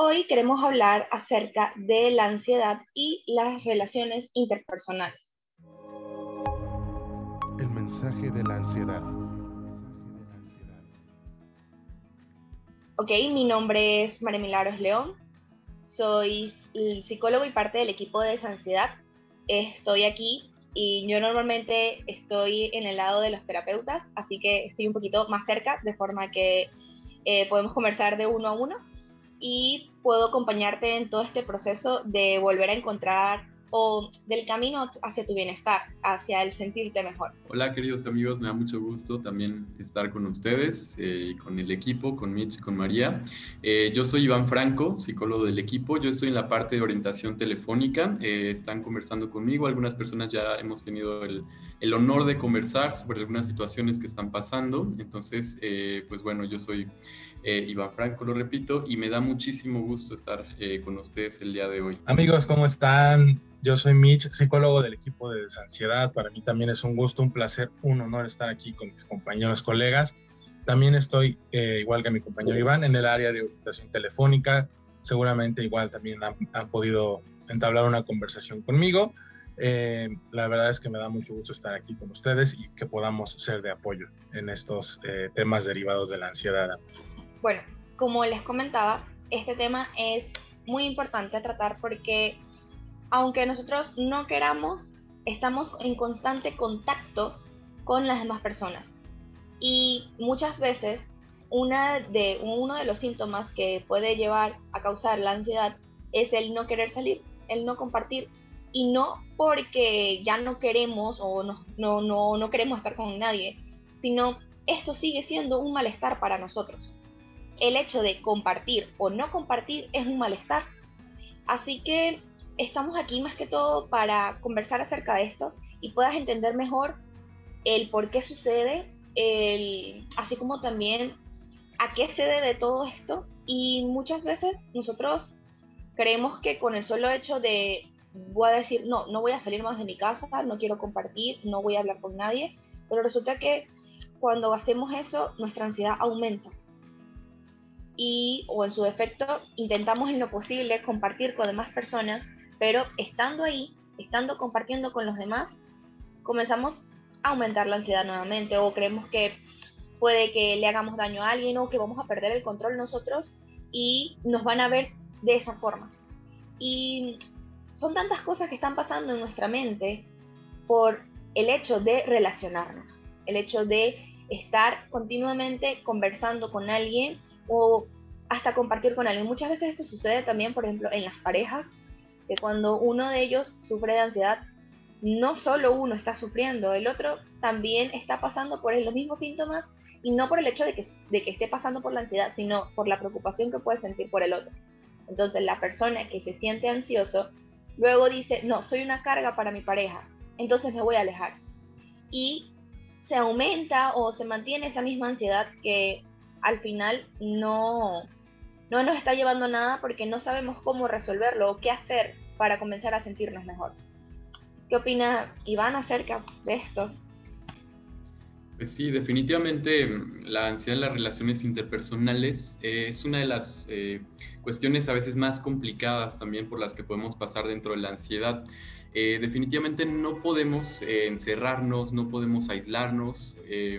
Hoy queremos hablar acerca de la ansiedad y las relaciones interpersonales. El mensaje de la ansiedad. Ok, mi nombre es María Milagros León. Soy psicólogo y parte del equipo de Desansiedad. Estoy aquí y yo normalmente estoy en el lado de los terapeutas, así que estoy un poquito más cerca, de forma que eh, podemos conversar de uno a uno y puedo acompañarte en todo este proceso de volver a encontrar o del camino hacia tu bienestar, hacia el sentirte mejor. Hola queridos amigos, me da mucho gusto también estar con ustedes, eh, con el equipo, con Mitch y con María. Eh, yo soy Iván Franco, psicólogo del equipo, yo estoy en la parte de orientación telefónica, eh, están conversando conmigo, algunas personas ya hemos tenido el, el, honor de conversar sobre algunas situaciones que están pasando, entonces, pues bueno, yo soy... Iván Franco, lo repito, y me da muchísimo gusto estar con ustedes el día de hoy. Amigos, ¿cómo están? Yo soy Mitch, psicólogo del equipo de Desansiedad. Para mí también es un gusto, un placer, un honor estar aquí con mis compañeros, colegas. También estoy, eh, igual que mi compañero Iván, en el área de orientación telefónica. Seguramente igual también han, podido entablar una conversación conmigo. Eh, la verdad es que me da mucho gusto estar aquí con ustedes y que podamos ser de apoyo en estos eh, temas derivados de la ansiedad. Bueno, como les comentaba, este tema es muy importante tratar porque aunque nosotros no queramos, estamos en constante contacto con las demás personas. Y muchas veces una de, uno de los síntomas que puede llevar a causar la ansiedad es el no querer salir, el no compartir. Y no porque ya no queremos o no, no, no, no queremos estar con nadie, sino esto sigue siendo un malestar para nosotros. El hecho de compartir o no compartir es un malestar. Así que estamos aquí más que todo para conversar acerca de esto y puedas entender mejor el por qué sucede, el, así como también a qué se debe todo esto. Y muchas veces nosotros creemos que con el solo hecho de, voy a decir, no, no voy a salir más de mi casa, no quiero compartir, no voy a hablar con nadie, pero resulta que cuando hacemos eso, nuestra ansiedad aumenta. Y, o en su defecto, intentamos en lo posible compartir con demás personas pero estando ahí, estando compartiendo con los demás, comenzamos a aumentar la ansiedad nuevamente o creemos que puede que le hagamos daño a alguien o que vamos a perder el control nosotros y nos van a ver de esa forma. Y son tantas cosas que están pasando en nuestra mente por el hecho de relacionarnos, el hecho de estar continuamente conversando con alguien o hasta compartir con alguien. Muchas veces esto sucede también, por ejemplo, en las parejas que cuando uno de ellos sufre de ansiedad, no solo uno está sufriendo, el otro también está pasando por los mismos síntomas y no por el hecho de que, de que esté pasando por la ansiedad, sino por la preocupación que puede sentir por el otro. Entonces la persona que se siente ansioso luego dice, no, soy una carga para mi pareja, entonces me voy a alejar. Y se aumenta o se mantiene esa misma ansiedad que al final no, no nos está llevando a nada porque no sabemos cómo resolverlo o qué hacer para comenzar a sentirnos mejor. ¿Qué opina Iván acerca de esto? Pues sí, definitivamente mm, la ansiedad en las relaciones interpersonales es una de las eh, cuestiones a veces más complicadas también por las que podemos pasar dentro de la ansiedad. Eh, definitivamente no podemos eh, encerrarnos, no podemos aislarnos.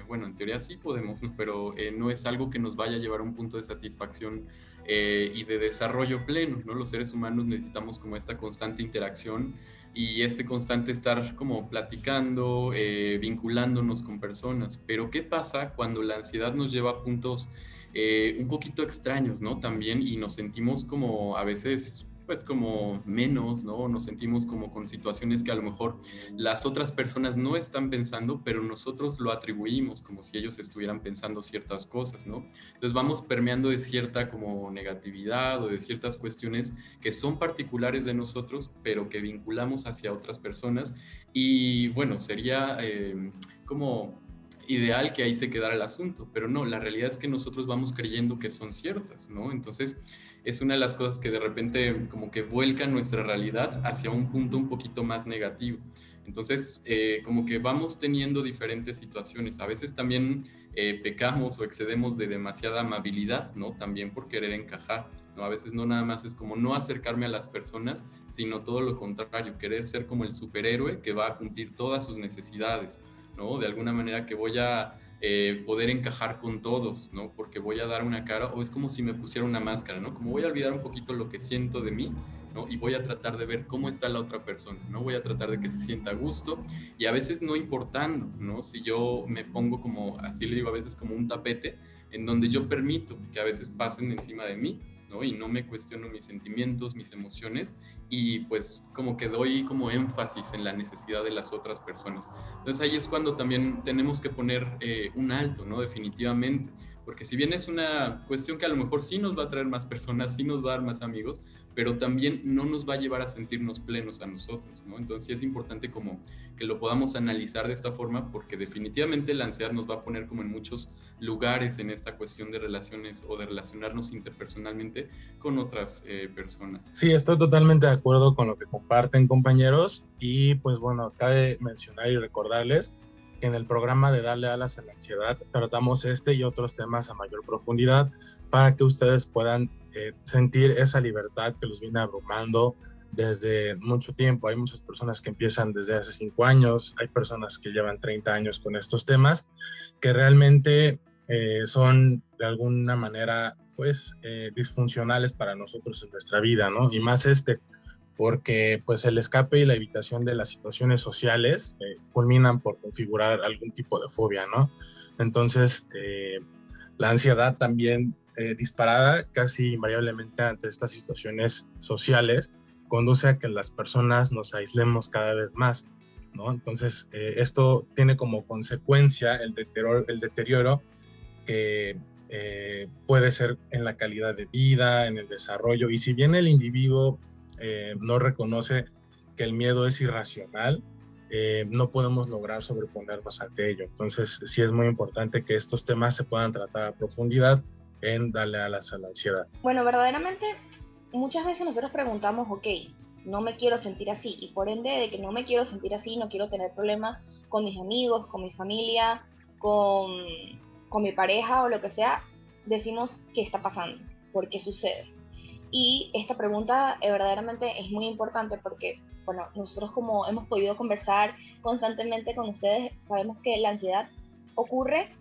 bueno, en teoría sí podemos, pero no es algo que nos vaya a llevar a un punto de satisfacción eh, y de desarrollo pleno, ¿no? Los seres humanos necesitamos como esta constante interacción y este constante estar como platicando, eh, vinculándonos con personas. Pero ¿qué pasa cuando la ansiedad nos lleva a puntos eh, un poquito extraños, ¿no? También y nos sentimos como a veces pues como menos, ¿no? Nos sentimos como con situaciones que a lo mejor las otras personas no están pensando, pero nosotros lo atribuimos como si ellos estuvieran pensando ciertas cosas, ¿no? Entonces vamos permeando de cierta como negatividad o de ciertas cuestiones que son particulares de nosotros, pero que vinculamos hacia otras personas y bueno, sería eh, como ideal que ahí se quedara el asunto, pero no, la realidad es que nosotros vamos creyendo que son ciertas, ¿no? Entonces, es una de las cosas que de repente como que vuelca nuestra realidad hacia un punto un poquito más negativo. Entonces, eh, como que vamos teniendo diferentes situaciones. A veces también eh, pecamos o excedemos de demasiada amabilidad, ¿no? También por querer encajar, ¿no? A veces no nada más es como no acercarme a las personas, sino todo lo contrario, querer ser como el superhéroe que va a cumplir todas sus necesidades, ¿no? De alguna manera que voy a eh, poder encajar con todos, ¿no? Porque voy a dar una cara, o es como si me pusiera una máscara, ¿no? Como voy a olvidar un poquito lo que siento de mí y voy a tratar de ver cómo está la otra persona, ¿no? Voy a tratar de que se sienta a gusto y a veces no importando, ¿no? Si yo me pongo como, así le digo a veces como un tapete, en donde yo permito que a veces pasen encima de mí, ¿no? Y no me cuestiono mis sentimientos, mis emociones y pues como que doy como énfasis en la necesidad de las otras personas. Entonces ahí es cuando también tenemos que poner eh, un alto, ¿no? Definitivamente. Porque si bien es una cuestión que a lo mejor sí nos va a traer más personas, sí nos va a dar más amigos, pero también no nos va a llevar a sentirnos plenos a nosotros, ¿no? Entonces sí es importante como que lo podamos analizar de esta forma porque definitivamente la ansiedad nos va a poner como en muchos lugares en esta cuestión de relaciones o de relacionarnos interpersonalmente con otras eh, personas. Sí, estoy totalmente de acuerdo con lo que comparten compañeros y pues bueno, cabe mencionar y recordarles que en el programa de Darle alas a la ansiedad tratamos este y otros temas a mayor profundidad para que ustedes puedan eh, sentir esa libertad que los viene abrumando desde mucho tiempo. Hay muchas personas que empiezan desde hace cinco años, hay personas que llevan 30 años con estos temas, que realmente eh, son de alguna manera pues eh, disfuncionales para nosotros en nuestra vida, ¿no? Y más este, porque pues el escape y la evitación de las situaciones sociales culminan por configurar algún tipo de fobia, ¿no? Entonces, la ansiedad también eh, disparada casi invariablemente ante estas situaciones sociales conduce a que las personas nos aislemos cada vez más. Entonces, eh, esto tiene como consecuencia el deterioro, el deterioro que eh, puede ser en la calidad de vida, en el desarrollo, y si bien el individuo no reconoce que el miedo es irracional, no podemos lograr sobreponernos ante ello. Entonces, sí es muy importante que estos temas se puedan tratar a profundidad en darle a la ansiedad? Bueno, verdaderamente muchas veces nosotros preguntamos, ok, no me quiero sentir así y por ende de que no me quiero sentir así, no quiero tener problemas con mis amigos, con mi familia, con, con mi pareja o lo que sea, decimos qué está pasando, por qué sucede. Y esta pregunta eh, verdaderamente es muy importante porque, bueno, nosotros como hemos podido conversar constantemente con ustedes, sabemos que la ansiedad ocurre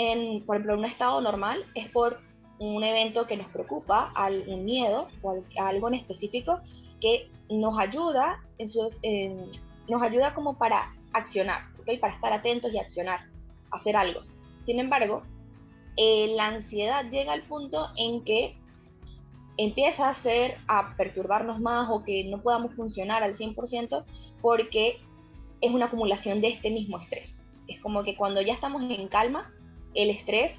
en, por ejemplo, un estado normal es por un evento que nos preocupa, un miedo o algo en específico que nos ayuda, nos ayuda como para accionar, ¿okay? para estar atentos y accionar, hacer algo. Sin embargo, eh, la ansiedad llega al punto en que empieza a hacer, a perturbarnos más o que no podamos funcionar al 100% porque es una acumulación de este mismo estrés. Es como que cuando ya estamos en calma, el estrés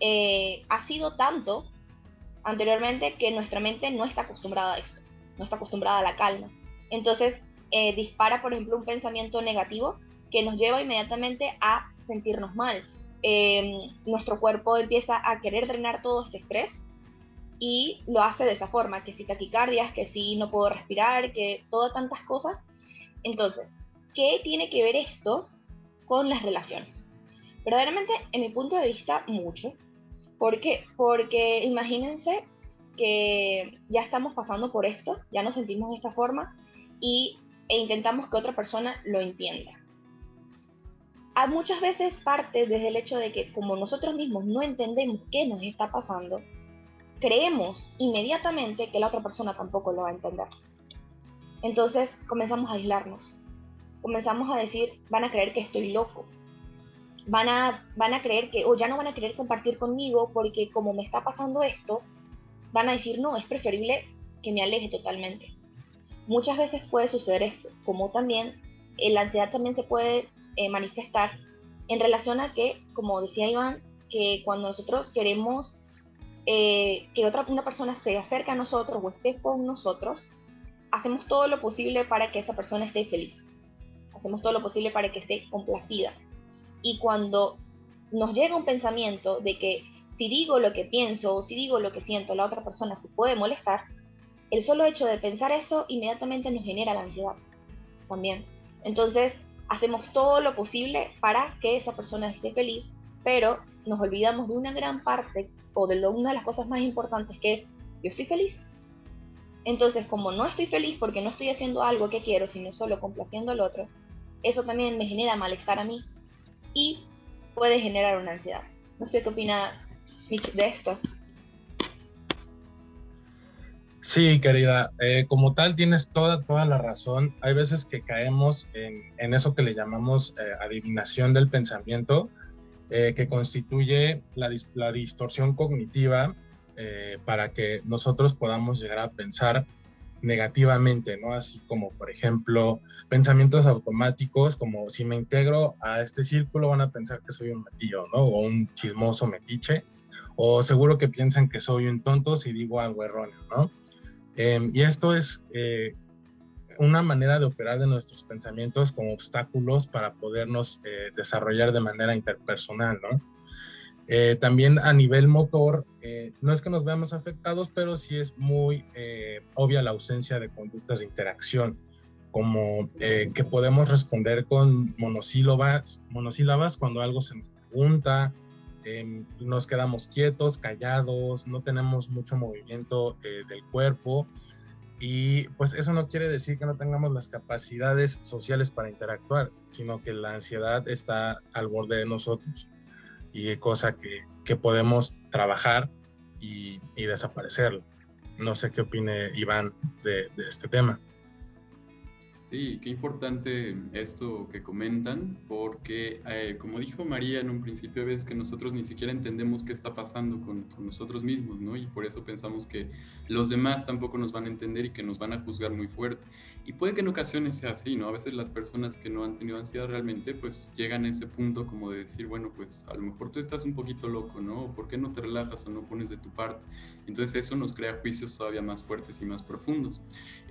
eh, ha sido tanto anteriormente que nuestra mente no está acostumbrada a esto, no está acostumbrada a la calma. Entonces eh, dispara, por ejemplo, un pensamiento negativo que nos lleva inmediatamente a sentirnos mal. Em, nuestro cuerpo empieza a querer drenar todo este estrés y lo hace de esa forma, que si taquicardias, que si no puedo respirar, que todas tantas cosas. Entonces, ¿qué tiene que ver esto con las relaciones? Verdaderamente, en mi punto de vista, mucho. ¿Por qué? Porque imagínense que ya estamos pasando por esto, ya nos sentimos de esta forma y, e intentamos que otra persona lo entienda. A muchas veces parte desde el hecho de que como nosotros mismos no entendemos qué nos está pasando, creemos inmediatamente que la otra persona tampoco lo va a entender. Entonces comenzamos a aislarnos, comenzamos a decir, van a creer que estoy loco, van a, van a creer que, o ya no van a querer compartir conmigo porque como me está pasando esto, van a decir, no, es preferible que me aleje totalmente. Muchas veces puede suceder esto, como también eh, la ansiedad también se puede eh, manifestar en relación a que, como decía Iván, que cuando nosotros queremos eh, que otra una persona se acerque a nosotros o esté con nosotros, hacemos todo lo posible para que esa persona esté feliz. Hacemos todo lo posible para que esté complacida. Y cuando nos llega un pensamiento de que si digo lo que pienso o si digo lo que siento, la otra persona se puede molestar, el solo hecho de pensar eso inmediatamente nos genera la ansiedad también. Entonces, hacemos todo lo posible para que esa persona esté feliz, pero nos olvidamos de una gran parte o de una de las cosas más importantes que es, yo estoy feliz. Entonces, como no estoy feliz porque no estoy haciendo algo que quiero, sino solo complaciendo al otro, eso también me genera malestar a mí y puede generar una ansiedad. No sé qué opina de esto. Sí, querida, eh, como tal tienes toda, toda la razón. Hay veces que caemos en, eso que le llamamos eh, adivinación del pensamiento, eh, que constituye la, la distorsión cognitiva para que nosotros podamos llegar a pensar negativamente, ¿no? Así como, por ejemplo, pensamientos automáticos, como si me integro a este círculo van a pensar que soy un metillo, ¿no? O un chismoso metiche, o seguro que piensan que soy un tonto si digo algo erróneo, ¿no? Em, y esto es eh, una manera de operar de nuestros pensamientos como obstáculos para podernos eh, desarrollar de manera interpersonal, ¿no? Eh, también a nivel motor, no es que nos veamos afectados, pero sí es muy obvia la ausencia de conductas de interacción, como que podemos responder con monosílabas, monosílabas cuando algo se nos pregunta, Em, nos quedamos quietos, callados, no tenemos mucho movimiento eh, del cuerpo. Y pues eso no quiere decir que no tengamos las capacidades sociales para interactuar, sino que la ansiedad está al borde de nosotros y cosa que, que podemos trabajar y, y desaparecerlo. No sé qué opine Iván de este tema. Sí, qué importante esto que comentan, porque eh, como dijo María en un principio, ves que nosotros ni siquiera entendemos qué está pasando con, con, nosotros mismos, ¿no? Y por eso pensamos que los demás tampoco nos van a entender y que nos van a juzgar muy fuerte. Y puede que en ocasiones sea así, ¿no? A veces las personas que no han tenido ansiedad realmente, pues llegan a ese punto como de decir, bueno, pues a lo mejor tú estás un poquito loco, ¿no? ¿Por qué no te relajas o no pones de tu parte? Entonces eso nos crea juicios todavía más fuertes y más profundos.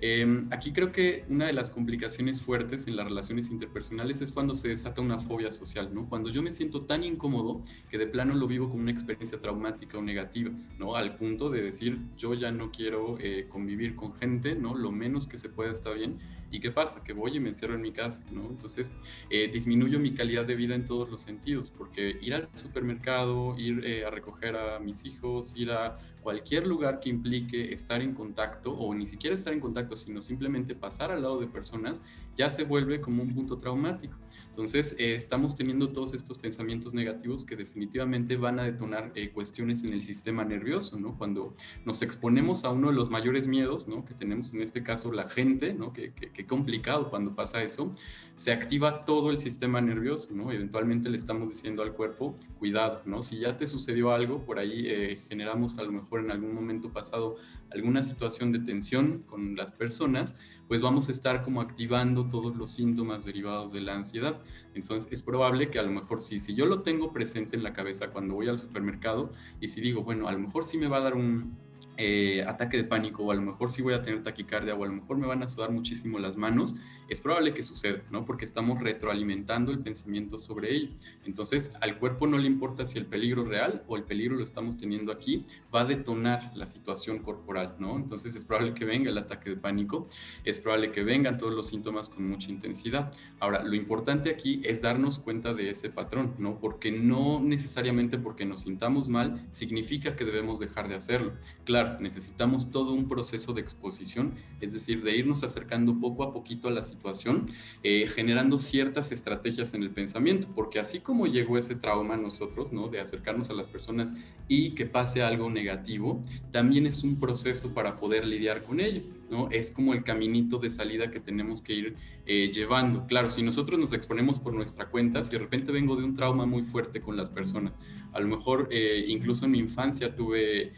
Em, aquí creo que una de las complicaciones fuertes en las relaciones interpersonales es cuando se desata una fobia social, ¿no? Cuando yo me siento tan incómodo que de plano lo vivo como una experiencia traumática o negativa, ¿no? Al punto de decir, yo ya no quiero eh, convivir con gente, ¿no? Lo menos que se pueda está bien. ¿Y qué pasa? Que voy y me encierro en mi casa, ¿no? Entonces, eh, disminuyo mi calidad de vida en todos los sentidos, porque ir al supermercado, ir eh, a recoger a mis hijos, ir a cualquier lugar que implique estar en contacto o ni siquiera estar en contacto, sino simplemente pasar al lado de personas, ya se vuelve como un punto traumático. Entonces, eh, estamos teniendo todos estos pensamientos negativos que definitivamente van a detonar eh, cuestiones en el sistema nervioso, ¿no? Cuando nos exponemos a uno de los mayores miedos, ¿no? Que tenemos en este caso la gente, ¿no? Que, complicado cuando pasa eso, se activa todo el sistema nervioso, ¿no? Eventualmente le estamos diciendo al cuerpo, cuidado, ¿no? Si ya te sucedió algo, por ahí eh, generamos a lo mejor en algún momento pasado alguna situación de tensión con las personas, pues vamos a estar como activando todos los síntomas derivados de la ansiedad. Entonces es probable que a lo mejor sí, si yo lo tengo presente en la cabeza cuando voy al supermercado y si digo, bueno, a lo mejor sí me va a dar un, eh, ataque de pánico o a lo mejor sí voy a tener taquicardia o a lo mejor me van a sudar muchísimo las manos, es probable que suceda, ¿no? Porque estamos retroalimentando el pensamiento sobre ello. Entonces, al cuerpo no le importa si el peligro real o el peligro lo estamos teniendo aquí, va a detonar la situación corporal, ¿no? Entonces, es probable que venga el ataque de pánico, es probable que vengan todos los síntomas con mucha intensidad. Ahora, lo importante aquí es darnos cuenta de ese patrón, ¿no? Porque no necesariamente porque nos sintamos mal significa que debemos dejar de hacerlo. Claro, necesitamos todo un proceso de exposición, es decir, de irnos acercando poco a poquito a la situación eh, generando ciertas estrategias en el pensamiento, porque así como llegó ese trauma a nosotros, ¿no? De acercarnos a las personas y que pase algo negativo, también es un proceso para poder lidiar con ello, ¿no? Es como el caminito de salida que tenemos que ir eh, llevando. Claro, si nosotros nos exponemos por nuestra cuenta, si de repente vengo de un trauma muy fuerte con las personas, a lo mejor eh, incluso en mi infancia tuve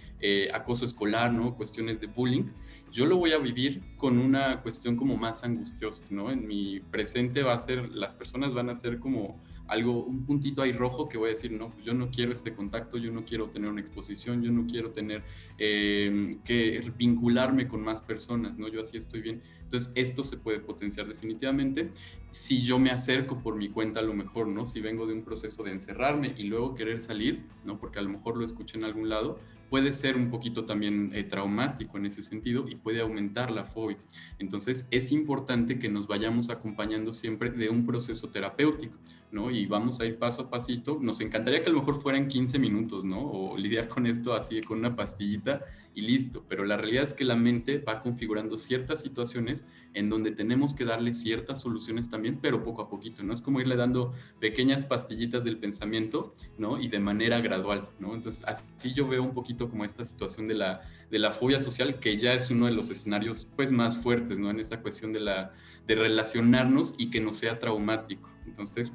acoso escolar, ¿no? Cuestiones de bullying, yo lo voy a vivir con una cuestión como más angustiosa, ¿no? En mi presente va a ser, las personas van a ser como algo, un puntito ahí rojo que voy a decir, no, pues yo no quiero este contacto, yo no quiero tener una exposición, yo no quiero tener eh, que vincularme con más personas, ¿no? Yo así estoy bien. Entonces, esto se puede potenciar definitivamente si yo me acerco por mi cuenta a lo mejor, ¿no? Si vengo de un proceso de encerrarme y luego querer salir, ¿no? Porque a lo mejor lo escuché en algún lado, puede ser un poquito también eh, traumático en ese sentido y puede aumentar la fobia. Entonces es importante que nos vayamos acompañando siempre de un proceso terapéutico, ¿no? Y vamos a ir paso a pasito. Nos encantaría que a lo mejor fueran 15 minutos, ¿no? O lidiar con esto así con una pastillita y listo, pero la realidad es que la mente va configurando ciertas situaciones en donde tenemos que darle ciertas soluciones también, pero poco a poquito, ¿no? Es como irle dando pequeñas pastillitas del pensamiento, ¿no? Y de manera gradual, ¿no? Entonces, así yo veo un poquito como esta situación de la, de la fobia social, que ya es uno de los escenarios, pues, más fuertes, ¿no? En esta cuestión de, la, de relacionarnos y que no sea traumático. Entonces,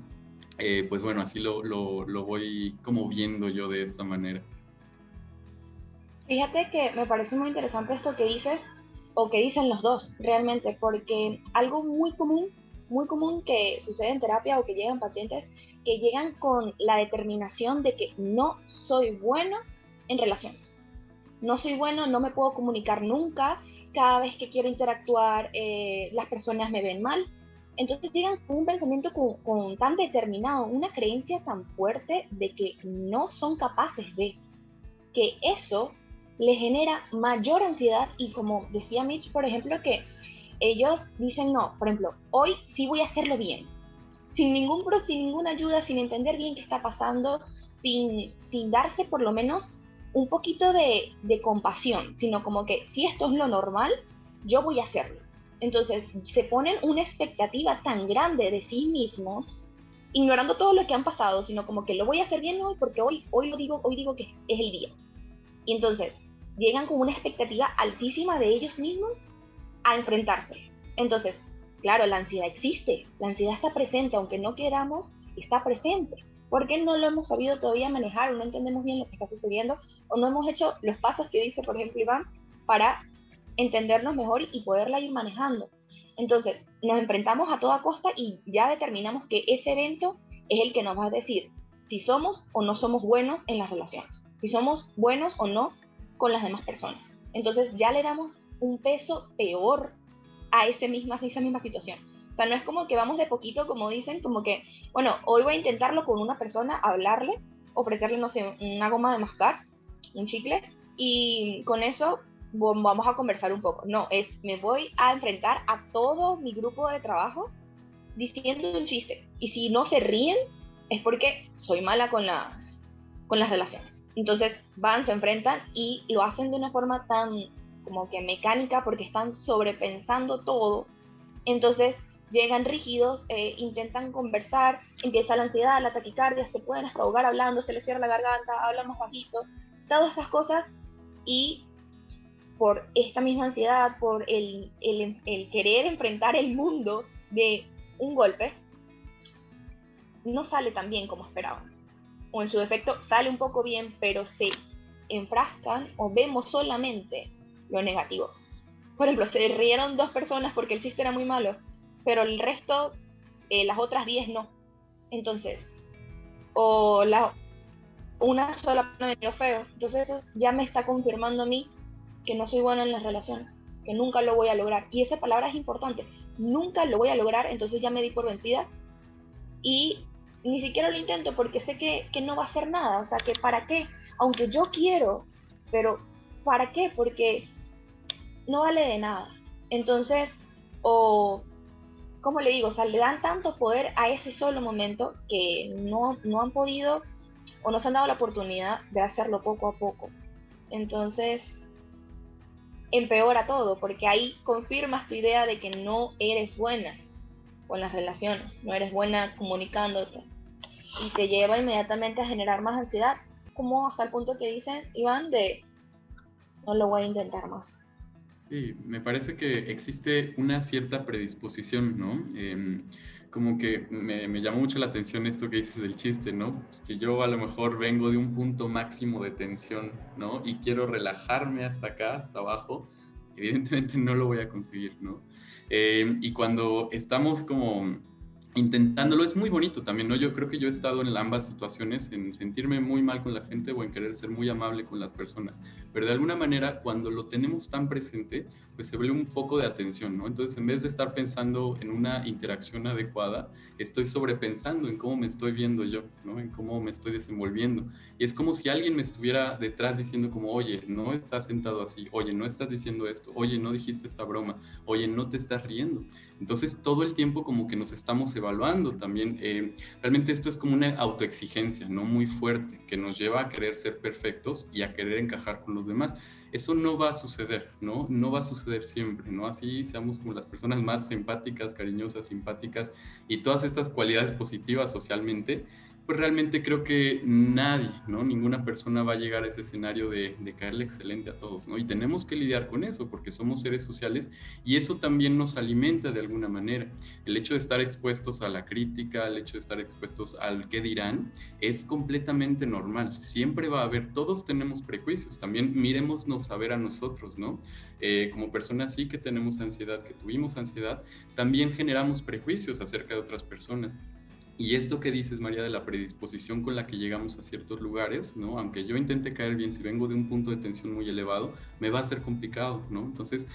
eh, pues bueno, así lo, lo, lo voy como viendo yo de esta manera. Fíjate que me parece muy interesante esto que dices, o que dicen los dos, realmente, porque algo muy común, muy común que sucede en terapia o que llegan pacientes que llegan con la determinación de que no soy bueno en relaciones. No soy bueno, no me puedo comunicar nunca, cada vez que quiero interactuar eh, las personas me ven mal. Entonces llegan con un pensamiento con tan determinado, una creencia tan fuerte de que no son capaces de, que eso le genera mayor ansiedad y como decía Mitch, por ejemplo, que ellos dicen, no, por ejemplo, hoy sí voy a hacerlo bien, sin, ningún, sin ninguna ayuda, sin entender bien qué está pasando, sin, sin darse por lo menos un poquito de, de compasión, sino como que si esto es lo normal, yo voy a hacerlo. Entonces se ponen una expectativa tan grande de sí mismos, ignorando todo lo que han pasado, sino como que lo voy a hacer bien hoy porque hoy, hoy lo digo, hoy digo que es el día. Y entonces llegan con una expectativa altísima de ellos mismos a enfrentarse. Entonces, claro, la ansiedad existe, la ansiedad está presente, aunque no queramos, está presente. Porque no lo hemos sabido todavía manejar o no entendemos bien lo que está sucediendo o no hemos hecho los pasos que dice, por ejemplo, Iván, para entendernos mejor y poderla ir manejando. Entonces, nos enfrentamos a toda costa y ya determinamos que ese evento es el que nos va a decir si somos o no somos buenos en las relaciones, si somos buenos o no con las demás personas. Entonces ya le damos un peso peor a ese misma, esa misma situación. O sea, no es como que vamos de poquito, como dicen, como que, bueno, hoy voy a intentarlo con una persona, hablarle, ofrecerle, no sé, una goma de mascar, un chicle, y con eso vamos a conversar un poco. No, es, me voy a enfrentar a todo mi grupo de trabajo diciendo un chiste. Y si no se ríen, es porque soy mala con las, con las relaciones. Entonces van, se enfrentan y lo hacen de una forma tan como que mecánica porque están sobrepensando todo. Entonces llegan rígidos, eh, intentan conversar, empieza la ansiedad, la taquicardia, se pueden hasta ahogar hablando, se les cierra la garganta, hablan más bajito, todas estas cosas y por esta misma ansiedad, por el, el, el querer enfrentar el mundo de un golpe, no sale tan bien como esperaban o en su defecto sale un poco bien, pero se enfrascan o vemos solamente lo negativo. Por ejemplo, se rieron dos personas porque el chiste era muy malo, pero el resto, eh, las otras diez no. Entonces, o la, una sola persona me miró feo. Entonces eso ya me está confirmando a mí que no soy buena en las relaciones, que nunca lo voy a lograr. Y esa palabra es importante. Nunca lo voy a lograr, entonces ya me di por vencida. Y ni siquiera lo intento porque sé que, no va a hacer nada, o sea, que para qué, aunque yo quiero, pero ¿para qué? Porque no vale de nada. Entonces, o, como le digo, o sea, le dan tanto poder a ese solo momento que no, no han podido o no se han dado la oportunidad de hacerlo poco a poco. Entonces, empeora todo, porque ahí confirmas tu idea de que no eres buena con las relaciones, no eres buena comunicándote, y te lleva inmediatamente a generar más ansiedad, como hasta el punto que dicen, Iván, de no lo voy a intentar más. Sí, me parece que existe una cierta predisposición, ¿no? Em, como que me, me, llamó mucho la atención esto que dices del chiste, ¿no? Pues que yo a lo mejor vengo de un punto máximo de tensión, ¿no? Y quiero relajarme hasta acá, hasta abajo, evidentemente no lo voy a conseguir, ¿no? Em, y cuando estamos como intentándolo es muy bonito también, ¿no? Yo creo que yo he estado en ambas situaciones, en sentirme muy mal con la gente o en querer ser muy amable con las personas, pero de alguna manera cuando lo tenemos tan presente, pues se vuelve un foco de atención, ¿no? Entonces en vez de estar pensando en una interacción adecuada, estoy sobrepensando en cómo me estoy viendo yo, ¿no? En cómo me estoy desenvolviendo. Y es como si alguien me estuviera detrás diciendo como, oye, no estás sentado así, oye, no estás diciendo esto, oye, no dijiste esta broma, oye, no te estás riendo. Entonces todo el tiempo como que nos estamos evaluando también. Eh, realmente esto es como una autoexigencia, ¿no? Muy fuerte, que nos lleva a querer ser perfectos y a querer encajar con los demás. Eso no va a suceder, ¿no? No va a suceder siempre, ¿no? Así seamos como las personas más empáticas, cariñosas, simpáticas y todas estas cualidades positivas socialmente, pues realmente creo que nadie, ¿no? Ninguna persona va a llegar a ese escenario de, de, caerle excelente a todos, ¿no? Y tenemos que lidiar con eso porque somos seres sociales y eso también nos alimenta de alguna manera. El hecho de estar expuestos a la crítica, el hecho de estar expuestos al qué dirán, es completamente normal. Siempre va a haber, todos tenemos prejuicios, también miremosnos a ver a nosotros, ¿no? Eh, como personas sí que tenemos ansiedad, que tuvimos ansiedad, también generamos prejuicios acerca de otras personas. Y esto que dices, María, de la predisposición con la que llegamos a ciertos lugares, ¿no? Aunque yo intente caer bien, si vengo de un punto de tensión muy elevado, me va a ser complicado, ¿no? Entonces,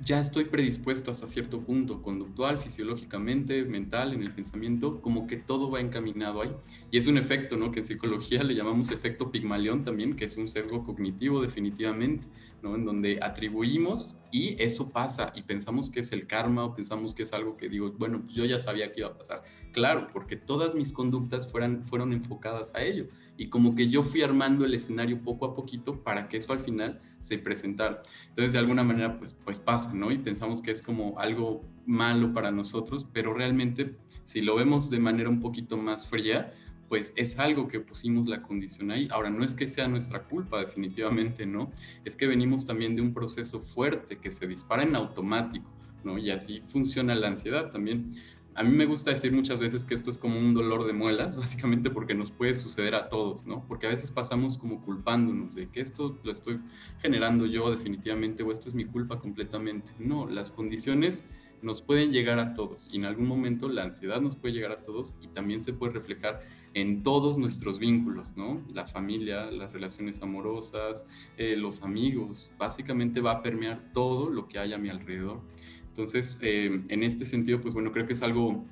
ya estoy predispuesto hasta cierto punto, conductual, fisiológicamente, mental, en el pensamiento, como que todo va encaminado ahí. Y es un efecto, ¿no? Que en psicología le llamamos efecto Pigmalión también, que es un sesgo cognitivo definitivamente. En donde atribuimos y eso pasa y pensamos que es el karma o pensamos que es algo que digo, bueno, pues yo ya sabía que iba a pasar. Claro, porque todas mis conductas fueran, fueron enfocadas a ello y como que yo fui armando el escenario poco a poquito para que eso al final se presentara. Entonces, de alguna manera, pues, pues pasa, ¿no? Y pensamos que es como algo malo para nosotros, pero realmente, si lo vemos de manera un poquito más fría, pues es algo que pusimos la condición ahí. Ahora, no es que sea nuestra culpa, definitivamente, ¿no? Es que venimos también de un proceso fuerte que se dispara en automático, ¿no? Y así funciona la ansiedad también. A mí me gusta decir muchas veces que esto es como un dolor de muelas, básicamente porque nos puede suceder a todos, ¿no? Porque a veces pasamos como culpándonos de que esto lo estoy generando yo definitivamente o esto es mi culpa completamente. No, las condiciones nos pueden llegar a todos y en algún momento la ansiedad nos puede llegar a todos y también se puede reflejar en todos nuestros vínculos, ¿no? La familia, las relaciones amorosas, eh, los amigos, básicamente va a permear todo lo que hay a mi alrededor. Entonces, eh, en este sentido, pues bueno, creo que es algo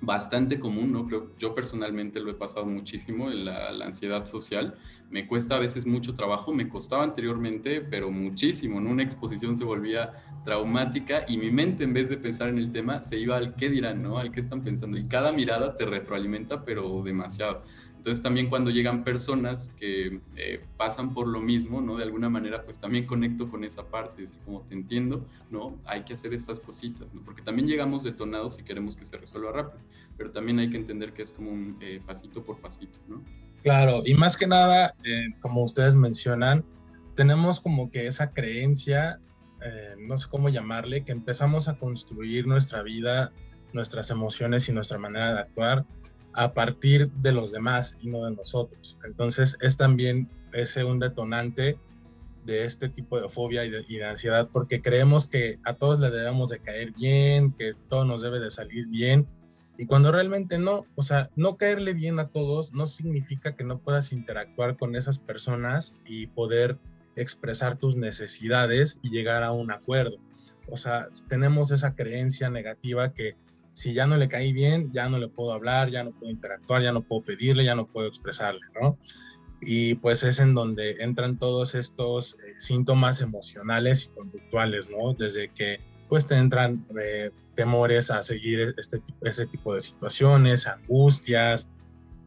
bastante común, ¿no? Creo, yo personalmente lo he pasado muchísimo en la, la, ansiedad social. Me cuesta a veces mucho trabajo, me costaba anteriormente, pero muchísimo, ¿no? Una exposición se volvía traumática y mi mente en vez de pensar en el tema se iba al qué dirán, ¿no? Al qué están pensando. Y cada mirada te retroalimenta, pero demasiado. Entonces también cuando llegan personas que eh, pasan por lo mismo, ¿no? De alguna manera pues también conecto con esa parte, es decir, como te entiendo, ¿no? Hay que hacer estas cositas, ¿no? Porque también llegamos detonados y queremos que se resuelva rápido, pero también hay que entender que es como un eh, pasito por pasito, ¿no? Claro, y más que nada, eh, como ustedes mencionan, tenemos como que esa creencia, no sé cómo llamarle, que empezamos a construir nuestra vida, nuestras emociones y nuestra manera de actuar a partir de los demás y no de nosotros. Entonces es también ese un detonante de este tipo de fobia y de, ansiedad porque creemos que a todos le debemos de caer bien, que todo nos debe de salir bien y cuando realmente no, o sea, no caerle bien a todos no significa que no puedas interactuar con esas personas y poder expresar tus necesidades y llegar a un acuerdo. O sea, tenemos esa creencia negativa que si ya no le caí bien, ya no le puedo hablar, ya no puedo interactuar, ya no puedo pedirle, ya no puedo expresarle, ¿no? Y pues es en donde entran todos estos eh, síntomas emocionales y conductuales, ¿no? Desde que pues te entran eh, temores a seguir este, este tipo de situaciones, angustias,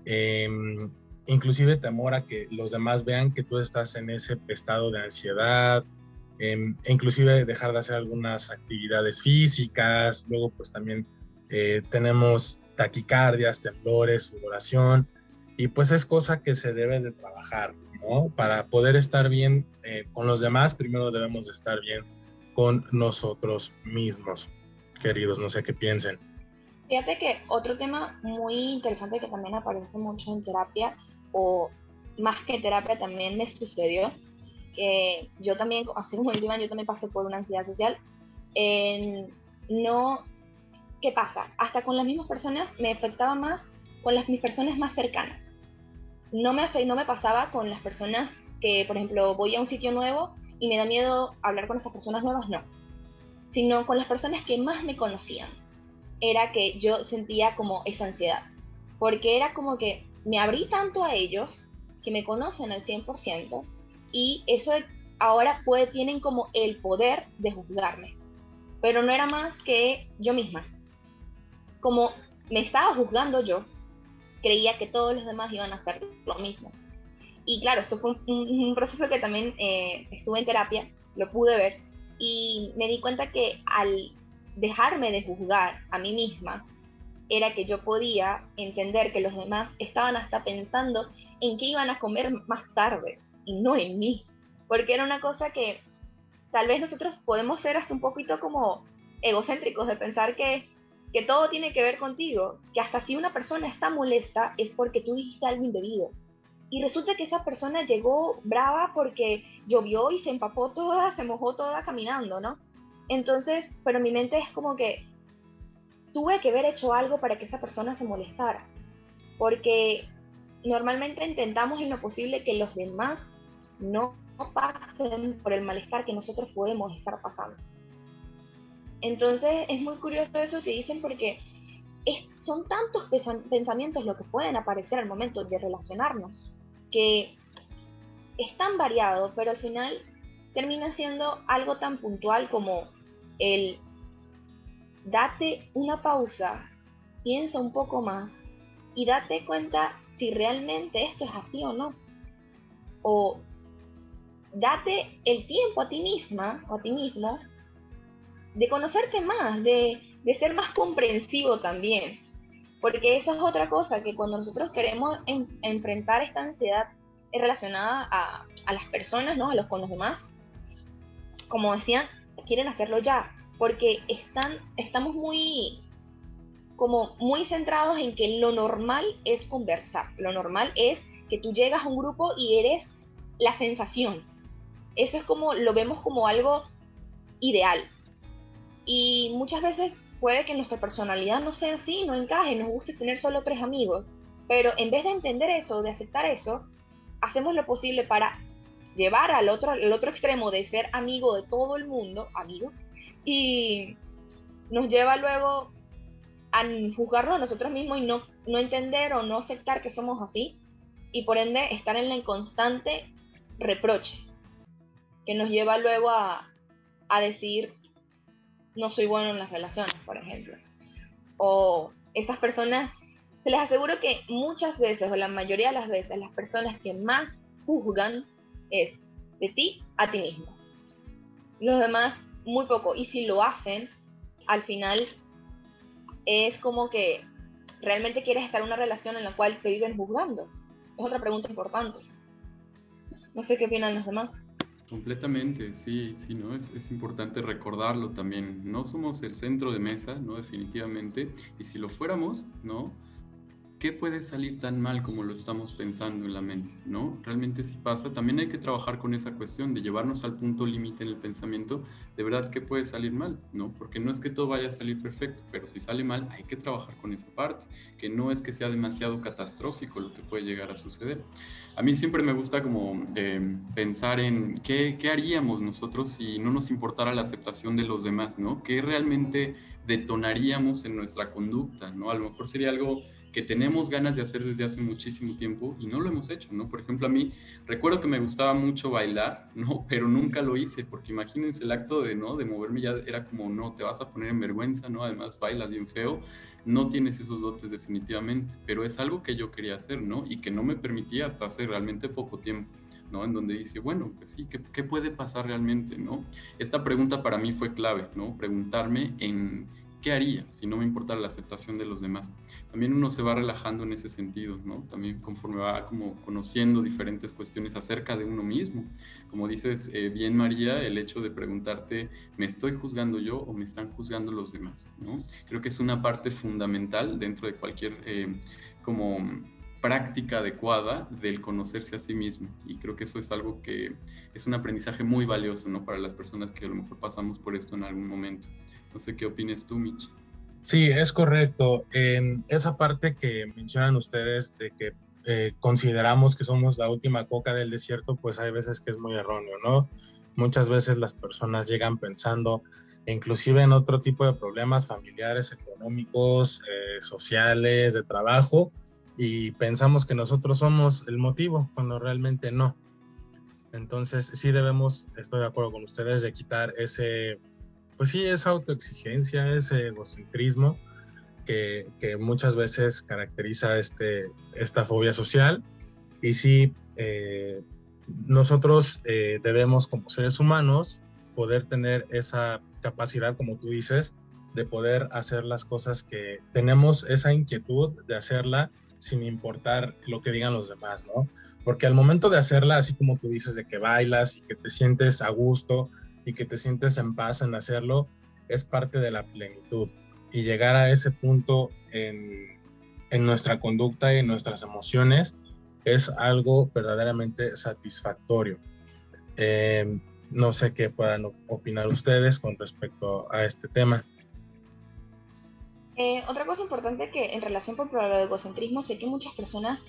em, inclusive temor a que los demás vean que tú estás en ese estado de ansiedad, em, inclusive dejar de hacer algunas actividades físicas, luego pues también eh, tenemos taquicardias, temblores, sudoración, y pues es cosa que se debe de trabajar, ¿no? Para poder estar bien eh, con los demás, primero debemos de estar bien con nosotros mismos, queridos, no sé qué piensen. Fíjate que otro tema muy interesante que también aparece mucho en terapia, o más que terapia también me sucedió, que yo también, así como el yo también pasé por una ansiedad social, en no ¿qué pasa? Hasta con las mismas personas me afectaba más con las mis personas más cercanas. No me, no me pasaba con las personas que, por ejemplo, voy a un sitio nuevo y me da miedo hablar con esas personas nuevas, no. Sino con las personas que más me conocían. Era que yo sentía como esa ansiedad. Porque era como que me abrí tanto a ellos que me conocen al 100% y eso ahora puede, tienen como el poder de juzgarme. Pero no era más que yo misma. Como me estaba juzgando yo, creía que todos los demás iban a hacer lo mismo. Y claro, esto fue un, proceso que también eh, estuve en terapia, lo pude ver, y me di cuenta que al dejarme de juzgar a mí misma, era que yo podía entender que los demás estaban hasta pensando en qué iban a comer más tarde y no en mí. Porque era una cosa que tal vez nosotros podemos ser hasta un poquito como egocéntricos de pensar que, que todo tiene que ver contigo, que hasta si una persona está molesta es porque tú dijiste algo indebido. Y resulta que esa persona llegó brava porque llovió y se empapó toda, se mojó toda caminando, ¿no? Entonces, pero mi mente es como que tuve que haber hecho algo para que esa persona se molestara. Porque normalmente intentamos en lo posible que los demás no pasen por el malestar que nosotros podemos estar pasando. Entonces es muy curioso eso que dicen porque son tantos pensamientos lo que pueden aparecer al momento de relacionarnos que es tan variado, pero al final termina siendo algo tan puntual como el date una pausa, piensa un poco más y date cuenta si realmente esto es así o no. O date el tiempo a ti misma o a ti mismo de conocerte más, de, ser más comprensivo también. Porque esa es otra cosa, que cuando nosotros queremos enfrentar esta ansiedad relacionada a, a, las personas, ¿no? A los con los demás, como decían, quieren hacerlo ya, porque están, estamos muy, como muy centrados en que lo normal es conversar, lo normal es que tú llegas a un grupo y eres la sensación. Eso es como, lo vemos como algo ideal. Y muchas veces puede que nuestra personalidad no sea así, no encaje, nos guste tener solo tres amigos. Pero en vez de entender eso, de aceptar eso, hacemos lo posible para llevar al otro, al otro extremo de ser amigo de todo el mundo, amigo, y nos lleva luego a juzgarnos a nosotros mismos y no, no entender o no aceptar que somos así y por ende estar en la constante reproche que nos lleva luego a, a decir no soy bueno en las relaciones, por ejemplo. O estas personas, se les aseguro que muchas veces o la mayoría de las veces las personas que más juzgan es de ti a ti mismo. Los demás muy poco. Y si lo hacen, al final es como que realmente quieres estar en una relación en la cual te viven juzgando. Es otra pregunta importante. No sé qué opinan los demás. Completamente, sí, sí, ¿no? Es, es, importante recordarlo también. No somos el centro de mesa, ¿no? Definitivamente. Y si lo fuéramos, ¿no? ¿Qué puede salir tan mal como lo estamos pensando en la mente? ¿no? Realmente si pasa, también hay que trabajar con esa cuestión de llevarnos al punto límite en el pensamiento, de verdad, ¿qué puede salir mal? ¿no? Porque no es que todo vaya a salir perfecto, pero si sale mal, hay que trabajar con esa parte, que no es que sea demasiado catastrófico lo que puede llegar a suceder. A mí siempre me gusta como eh, pensar en qué, qué haríamos nosotros si no nos importara la aceptación de los demás, ¿no? ¿Qué realmente detonaríamos en nuestra conducta, ¿no? A lo mejor sería algo que tenemos ganas de hacer desde hace muchísimo tiempo y no lo hemos hecho, ¿no? Por ejemplo, a mí recuerdo que me gustaba mucho bailar, ¿no? Pero nunca lo hice, porque imagínense el acto de, ¿no? De moverme ya era como, no, te vas a poner en vergüenza, ¿no? Además bailas bien feo, no tienes esos dotes definitivamente, pero es algo que yo quería hacer, ¿no? Y que no me permitía hasta hace realmente poco tiempo. ¿No? En donde dije, bueno, pues sí, ¿qué, ¿qué, puede pasar realmente, ¿no? Esta pregunta para mí fue clave, ¿no? Preguntarme en ¿qué haría si no me importara la aceptación de los demás? También uno se va relajando en ese sentido, ¿no? También conforme va como conociendo diferentes cuestiones acerca de uno mismo. Como dices eh, bien, María, el hecho de preguntarte, ¿me estoy juzgando yo o me están juzgando los demás? ¿no? Creo que es una parte fundamental dentro de cualquier eh, como práctica adecuada del conocerse a sí mismo. Y creo que eso es algo que es un aprendizaje muy valioso, ¿no? Para las personas que a lo mejor pasamos por esto en algún momento. No sé qué opinas tú, Mitch. Sí, es correcto. En esa parte que mencionan ustedes de que eh, consideramos que somos la última coca del desierto, pues hay veces que es muy erróneo, ¿no? Muchas veces las personas llegan pensando inclusive en otro tipo de problemas familiares, económicos, eh, sociales, de trabajo, y pensamos que nosotros somos el motivo, cuando realmente no. Entonces, sí debemos, estoy de acuerdo con ustedes, de quitar ese, pues sí, esa autoexigencia, ese egocentrismo que, que muchas veces caracteriza este, esta fobia social. Y sí, eh, nosotros eh, debemos, como seres humanos, poder tener esa capacidad, como tú dices, de poder hacer las cosas que tenemos esa inquietud de hacerla sin importar lo que digan los demás, ¿no? Porque al momento de hacerla, así como tú dices, de que bailas y que te sientes a gusto y que te sientes en paz en hacerlo, es parte de la plenitud. Y llegar a ese punto en, en nuestra conducta y en nuestras emociones es algo verdaderamente satisfactorio. Eh, no sé qué puedan opinar ustedes con respecto a este tema. Eh, otra cosa importante que en relación con el egocentrismo, sé que muchas personas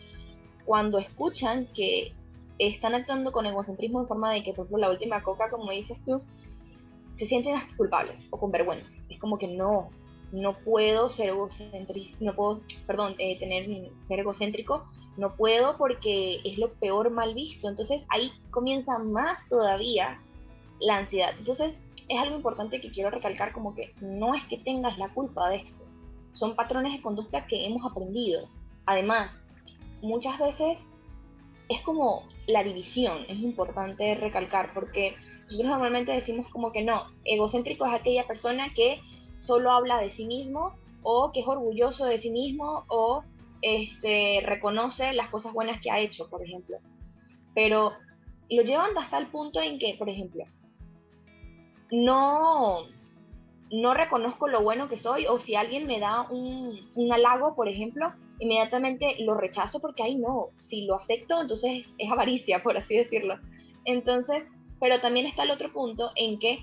cuando escuchan que están actuando con egocentrismo en forma de que, por la última coca, como dices tú, se sienten culpables o con vergüenza. Es como que no, no puedo ser egocéntrico, no puedo, perdón, eh, tener, ser egocéntrico, no puedo porque es lo peor mal visto. Entonces ahí comienza más todavía la ansiedad. Entonces, es algo importante que quiero recalcar como que no es que tengas la culpa de esto, son patrones de conducta que hemos aprendido. Además, muchas veces es como la división, es importante recalcar, porque nosotros normalmente decimos como que no, egocéntrico es aquella persona que solo habla de sí mismo o que es orgulloso de sí mismo o este, reconoce las cosas buenas que ha hecho, por ejemplo. Pero lo llevan hasta el punto en que, por ejemplo, no, no reconozco lo bueno que soy o si alguien me da un, un halago, por ejemplo, inmediatamente lo rechazo porque, ay, no, si lo acepto, entonces es avaricia, por así decirlo. Entonces, pero también está el otro punto en que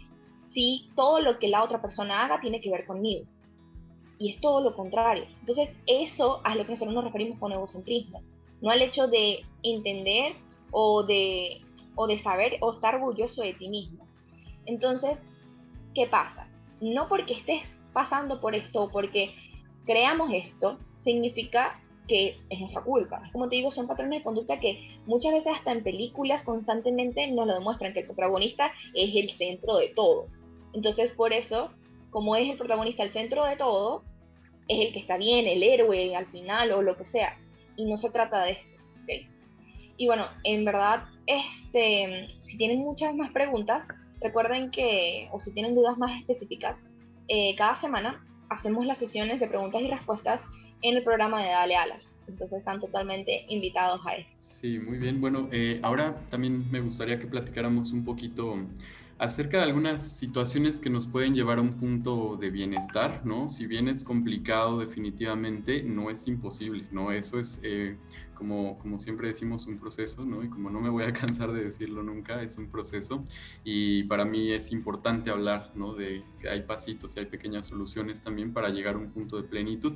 si todo lo que la otra persona haga tiene que ver conmigo. Y es todo lo contrario. Entonces, eso es a lo que nosotros nos referimos con egocentrismo. No al hecho de entender o de, o de saber o estar orgulloso de ti mismo, entonces, ¿qué pasa? No porque estés pasando por esto o porque creamos esto, significa que es nuestra culpa. Como te digo, son patrones de conducta que muchas veces hasta en películas constantemente nos lo demuestran, que el protagonista es el centro de todo. Entonces, por eso, como es el protagonista el centro de todo, es el que está bien, el héroe al final o lo que sea. Y no se trata de esto. Y bueno, en verdad, este, si tienen muchas más preguntas, Recuerden que, o si tienen dudas más específicas, eh, cada semana hacemos las sesiones de preguntas y respuestas en el programa de Dale Alas. Entonces están totalmente invitados a eso. Sí, muy bien. Bueno, eh, ahora también me gustaría que platicáramos un poquito acerca de algunas situaciones que nos pueden llevar a un punto de bienestar, ¿no? Si bien es complicado definitivamente, no es imposible, ¿no? Eso es eh, como, como siempre decimos, un proceso, ¿no? Y como no me voy a cansar de decirlo nunca, es un proceso. Y para mí es importante hablar, ¿no? De que hay pasitos y hay pequeñas soluciones también para llegar a un punto de plenitud.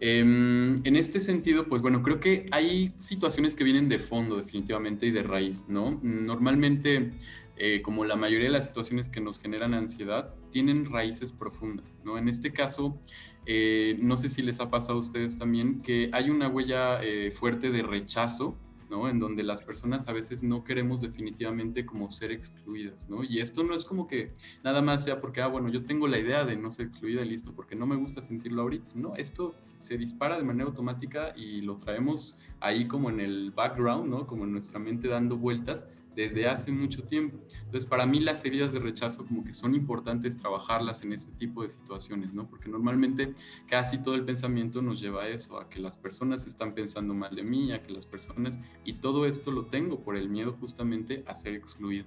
Em, en este sentido, pues bueno, creo que hay situaciones que vienen de fondo definitivamente y de raíz, ¿no? Normalmente, eh, como la mayoría de las situaciones que nos generan ansiedad, tienen raíces profundas, ¿no? En este caso, eh, no sé si les ha pasado a ustedes también que hay una huella eh, fuerte de rechazo, ¿no? En donde las personas a veces no queremos definitivamente como ser excluidas, ¿no? Y esto no es como que nada más sea porque, ah, bueno, yo tengo la idea de no ser excluida y listo, porque no me gusta sentirlo ahorita, ¿no? Esto se dispara de manera automática y lo traemos ahí como en el background, ¿no? Como en nuestra mente dando vueltas desde hace mucho tiempo. Entonces, para mí las heridas de rechazo como que son importantes trabajarlas en este tipo de situaciones, ¿no? Porque normalmente casi todo el pensamiento nos lleva a eso, a que las personas están pensando mal de mí, a que las personas, y todo esto lo tengo por el miedo justamente a ser excluido.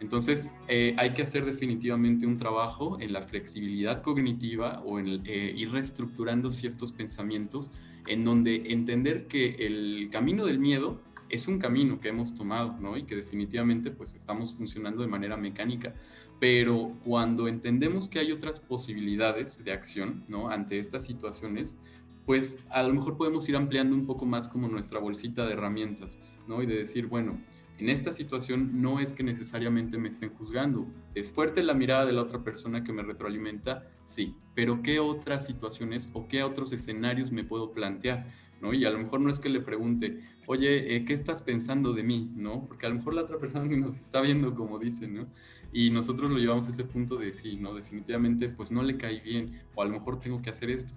Entonces, eh, hay que hacer definitivamente un trabajo en la flexibilidad cognitiva o en eh, ir reestructurando ciertos pensamientos en donde entender que el camino del miedo es un camino que hemos tomado, ¿no? Y que definitivamente pues estamos funcionando de manera mecánica. pero cuando entendemos que hay otras posibilidades de acción, ¿no? Ante estas situaciones, pues a lo mejor podemos ir ampliando un poco más como nuestra bolsita de herramientas, ¿no? Y de decir, bueno, en esta situación no es que necesariamente me estén juzgando. ¿Es fuerte la mirada de la otra persona que me retroalimenta? Sí, pero ¿qué otras situaciones o qué otros escenarios me puedo plantear? ¿no? Y a lo mejor no es que le pregunte, oye, eh, ¿qué estás pensando de mí? ¿no? Porque a lo mejor la otra persona nos está viendo como dice, ¿no? Y nosotros lo llevamos a ese punto de sí, ¿no? Definitivamente, pues no le cae bien, o a lo mejor tengo que hacer esto.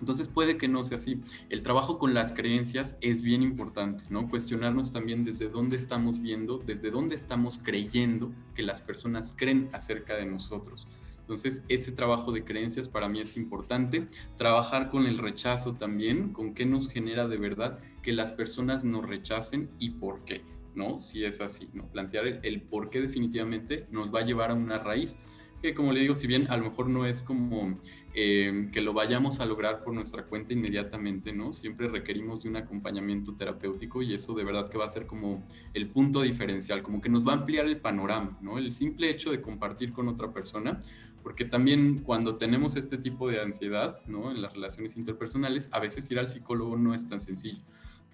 Entonces puede que no sea así. El trabajo con las creencias es bien importante, ¿no? Cuestionarnos también desde dónde estamos viendo, desde dónde estamos creyendo que las personas creen acerca de nosotros. Entonces, ese trabajo de creencias para mí es importante. Trabajar con el rechazo también, con qué nos genera de verdad que las personas nos rechacen y por qué, ¿no? Si es así, ¿no? Plantear el, el por qué definitivamente nos va a llevar a una raíz que, como le digo, si bien a lo mejor no es como eh, que lo vayamos a lograr por nuestra cuenta inmediatamente, ¿no? Siempre requerimos de un acompañamiento terapéutico y eso de verdad que va a ser como el punto diferencial, como que nos va a ampliar el panorama, ¿no? El simple hecho de compartir con otra persona, porque también cuando tenemos este tipo de ansiedad, ¿no? En las relaciones interpersonales, a veces ir al psicólogo no es tan sencillo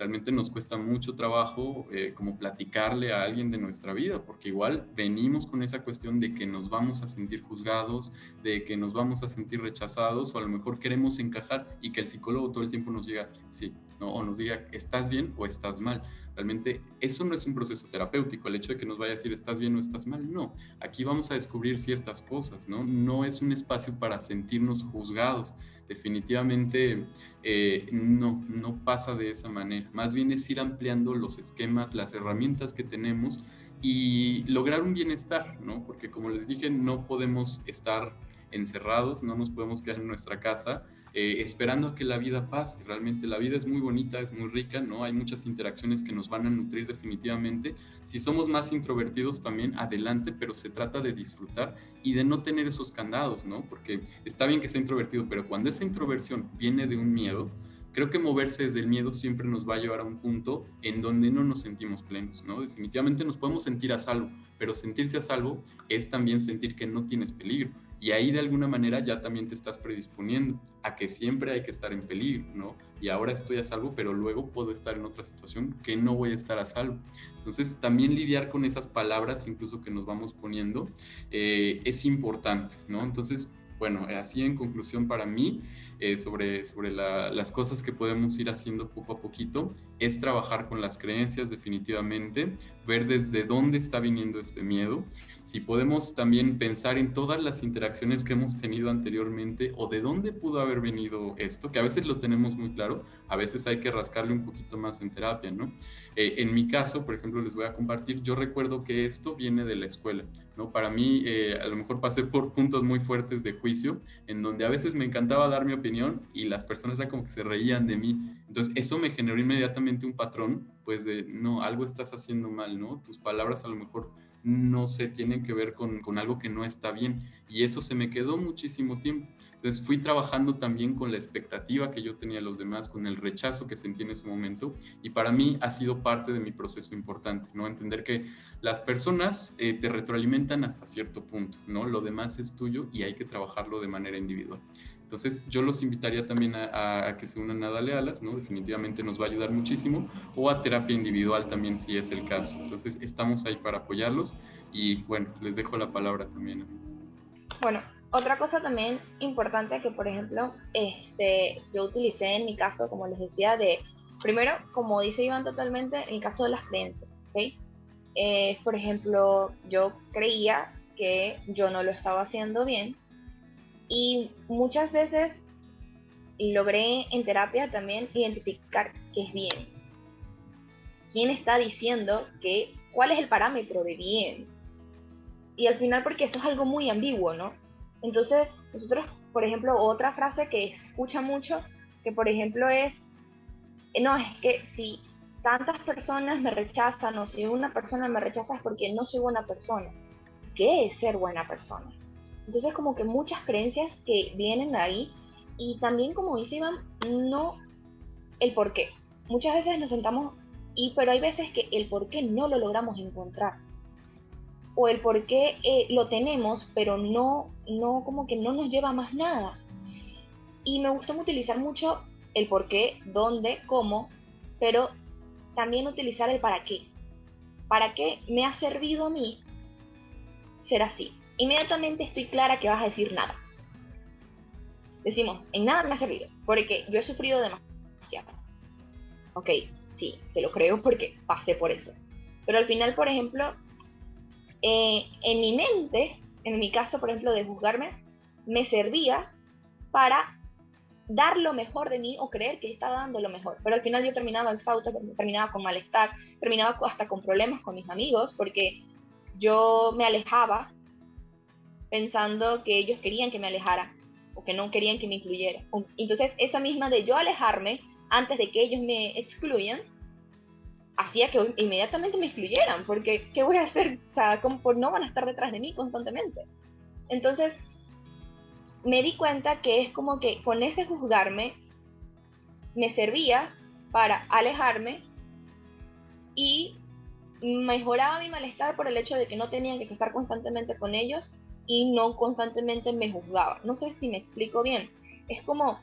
realmente nos cuesta mucho trabajo eh, como platicarle a alguien de nuestra vida, porque igual venimos con esa cuestión de que nos vamos a sentir juzgados, de que nos vamos a sentir rechazados, o a lo mejor queremos encajar y que el psicólogo todo el tiempo nos diga, sí, ¿no? o nos diga, estás bien o estás mal. Realmente eso no es un proceso terapéutico, el hecho de que nos vaya a decir estás bien o estás mal, no. Aquí vamos a descubrir ciertas cosas, ¿no? No es un espacio para sentirnos juzgados, definitivamente eh, no, no pasa de esa manera. Más bien es ir ampliando los esquemas, las herramientas que tenemos y lograr un bienestar, ¿no? Porque como les dije, no podemos estar encerrados, no nos podemos quedar en nuestra casa eh, esperando que la vida pase. Realmente la vida es muy bonita, es muy rica, ¿no? Hay muchas interacciones que nos van a nutrir definitivamente. Si somos más introvertidos también, adelante, pero se trata de disfrutar y de no tener esos candados, ¿no? Porque está bien que sea introvertido, pero cuando esa introversión viene de un miedo, creo que moverse desde el miedo siempre nos va a llevar a un punto en donde no nos sentimos plenos, ¿no? Definitivamente nos podemos sentir a salvo, pero sentirse a salvo es también sentir que no tienes peligro y ahí de alguna manera ya también te estás predisponiendo a que siempre hay que estar en peligro, ¿no? Y ahora estoy a salvo, pero luego puedo estar en otra situación que no voy a estar a salvo. Entonces, también lidiar con esas palabras, incluso que nos vamos poniendo, eh, es importante, ¿no? Entonces, bueno, así en conclusión para mí, eh, sobre, sobre las cosas que podemos ir haciendo poco a poquito, es trabajar con las creencias definitivamente, ver desde dónde está viniendo este miedo si podemos también pensar en todas las interacciones que hemos tenido anteriormente o de dónde pudo haber venido esto, que a veces lo tenemos muy claro, a veces hay que rascarle un poquito más en terapia, ¿no? Eh, en mi caso, por ejemplo, les voy a compartir, yo recuerdo que esto viene de la escuela, ¿no? Para mí, eh, a lo mejor pasé por puntos muy fuertes de juicio, en donde a veces me encantaba dar mi opinión y las personas eran como que se reían de mí. Entonces, eso me generó inmediatamente un patrón, pues de, no, algo estás haciendo mal, ¿no? Tus palabras a lo mejor no se tienen que ver con, algo que no está bien. Y eso se me quedó muchísimo tiempo. Entonces fui trabajando también con la expectativa que yo tenía de los demás, con el rechazo que sentí en ese momento. Y para mí ha sido parte de mi proceso importante, ¿no? Entender que las personas eh, te retroalimentan hasta cierto punto, ¿no? Lo demás es tuyo y hay que trabajarlo de manera individual. Entonces yo los invitaría también a, que se unan a Dale Alas, ¿no? Definitivamente nos va a ayudar muchísimo, o a terapia individual también si es el caso. Entonces estamos ahí para apoyarlos y bueno, les dejo la palabra también. Bueno, otra cosa también importante que por ejemplo este, yo utilicé en mi caso, como les decía, de primero, como dice Iván totalmente, en el caso de las creencias, ¿ok? Eh, por ejemplo, yo creía que yo no lo estaba haciendo bien y muchas veces logré en terapia también identificar qué es bien. ¿Quién está diciendo que cuál es el parámetro de bien? Y al final, porque eso es algo muy ambiguo, ¿no? Entonces, nosotros, por ejemplo, otra frase que se escucha mucho, que por ejemplo es, no, es que si tantas personas me rechazan o si una persona me rechaza es porque no soy buena persona. ¿Qué es ser buena persona? Entonces como que muchas creencias que vienen de ahí y también como dice Iván, no el por qué. Muchas veces nos sentamos y pero hay veces que el por qué no lo logramos encontrar. o el por qué eh, lo tenemos, pero no, no, como que no nos lleva más nada. Y me gustó utilizar mucho el por qué, dónde, cómo, pero también utilizar el para qué. ¿Para qué me ha servido a mí ser así? Inmediatamente estoy clara que vas a decir nada. Decimos, en nada me ha servido, porque yo he sufrido demasiado. Ok, sí, te lo creo porque pasé por eso. Pero al final, por ejemplo, eh, en mi mente, en mi caso, por ejemplo, de juzgarme, me servía para dar lo mejor de mí o creer que estaba dando lo mejor. Pero al final yo terminaba exhausta, terminaba con malestar, terminaba hasta con problemas con mis amigos porque yo me alejaba pensando que ellos querían que me alejara o que no querían que me incluyera. Entonces esa misma de yo alejarme antes de que ellos me excluyan, hacía que inmediatamente me excluyeran, porque ¿qué voy a hacer? O sea, como por no van a estar detrás de mí constantemente. Entonces, me di cuenta que es como que con ese juzgarme me servía para alejarme y mejoraba mi malestar por el hecho de que no tenía que estar constantemente con ellos y no constantemente me juzgaba. No sé si me explico bien. Es como,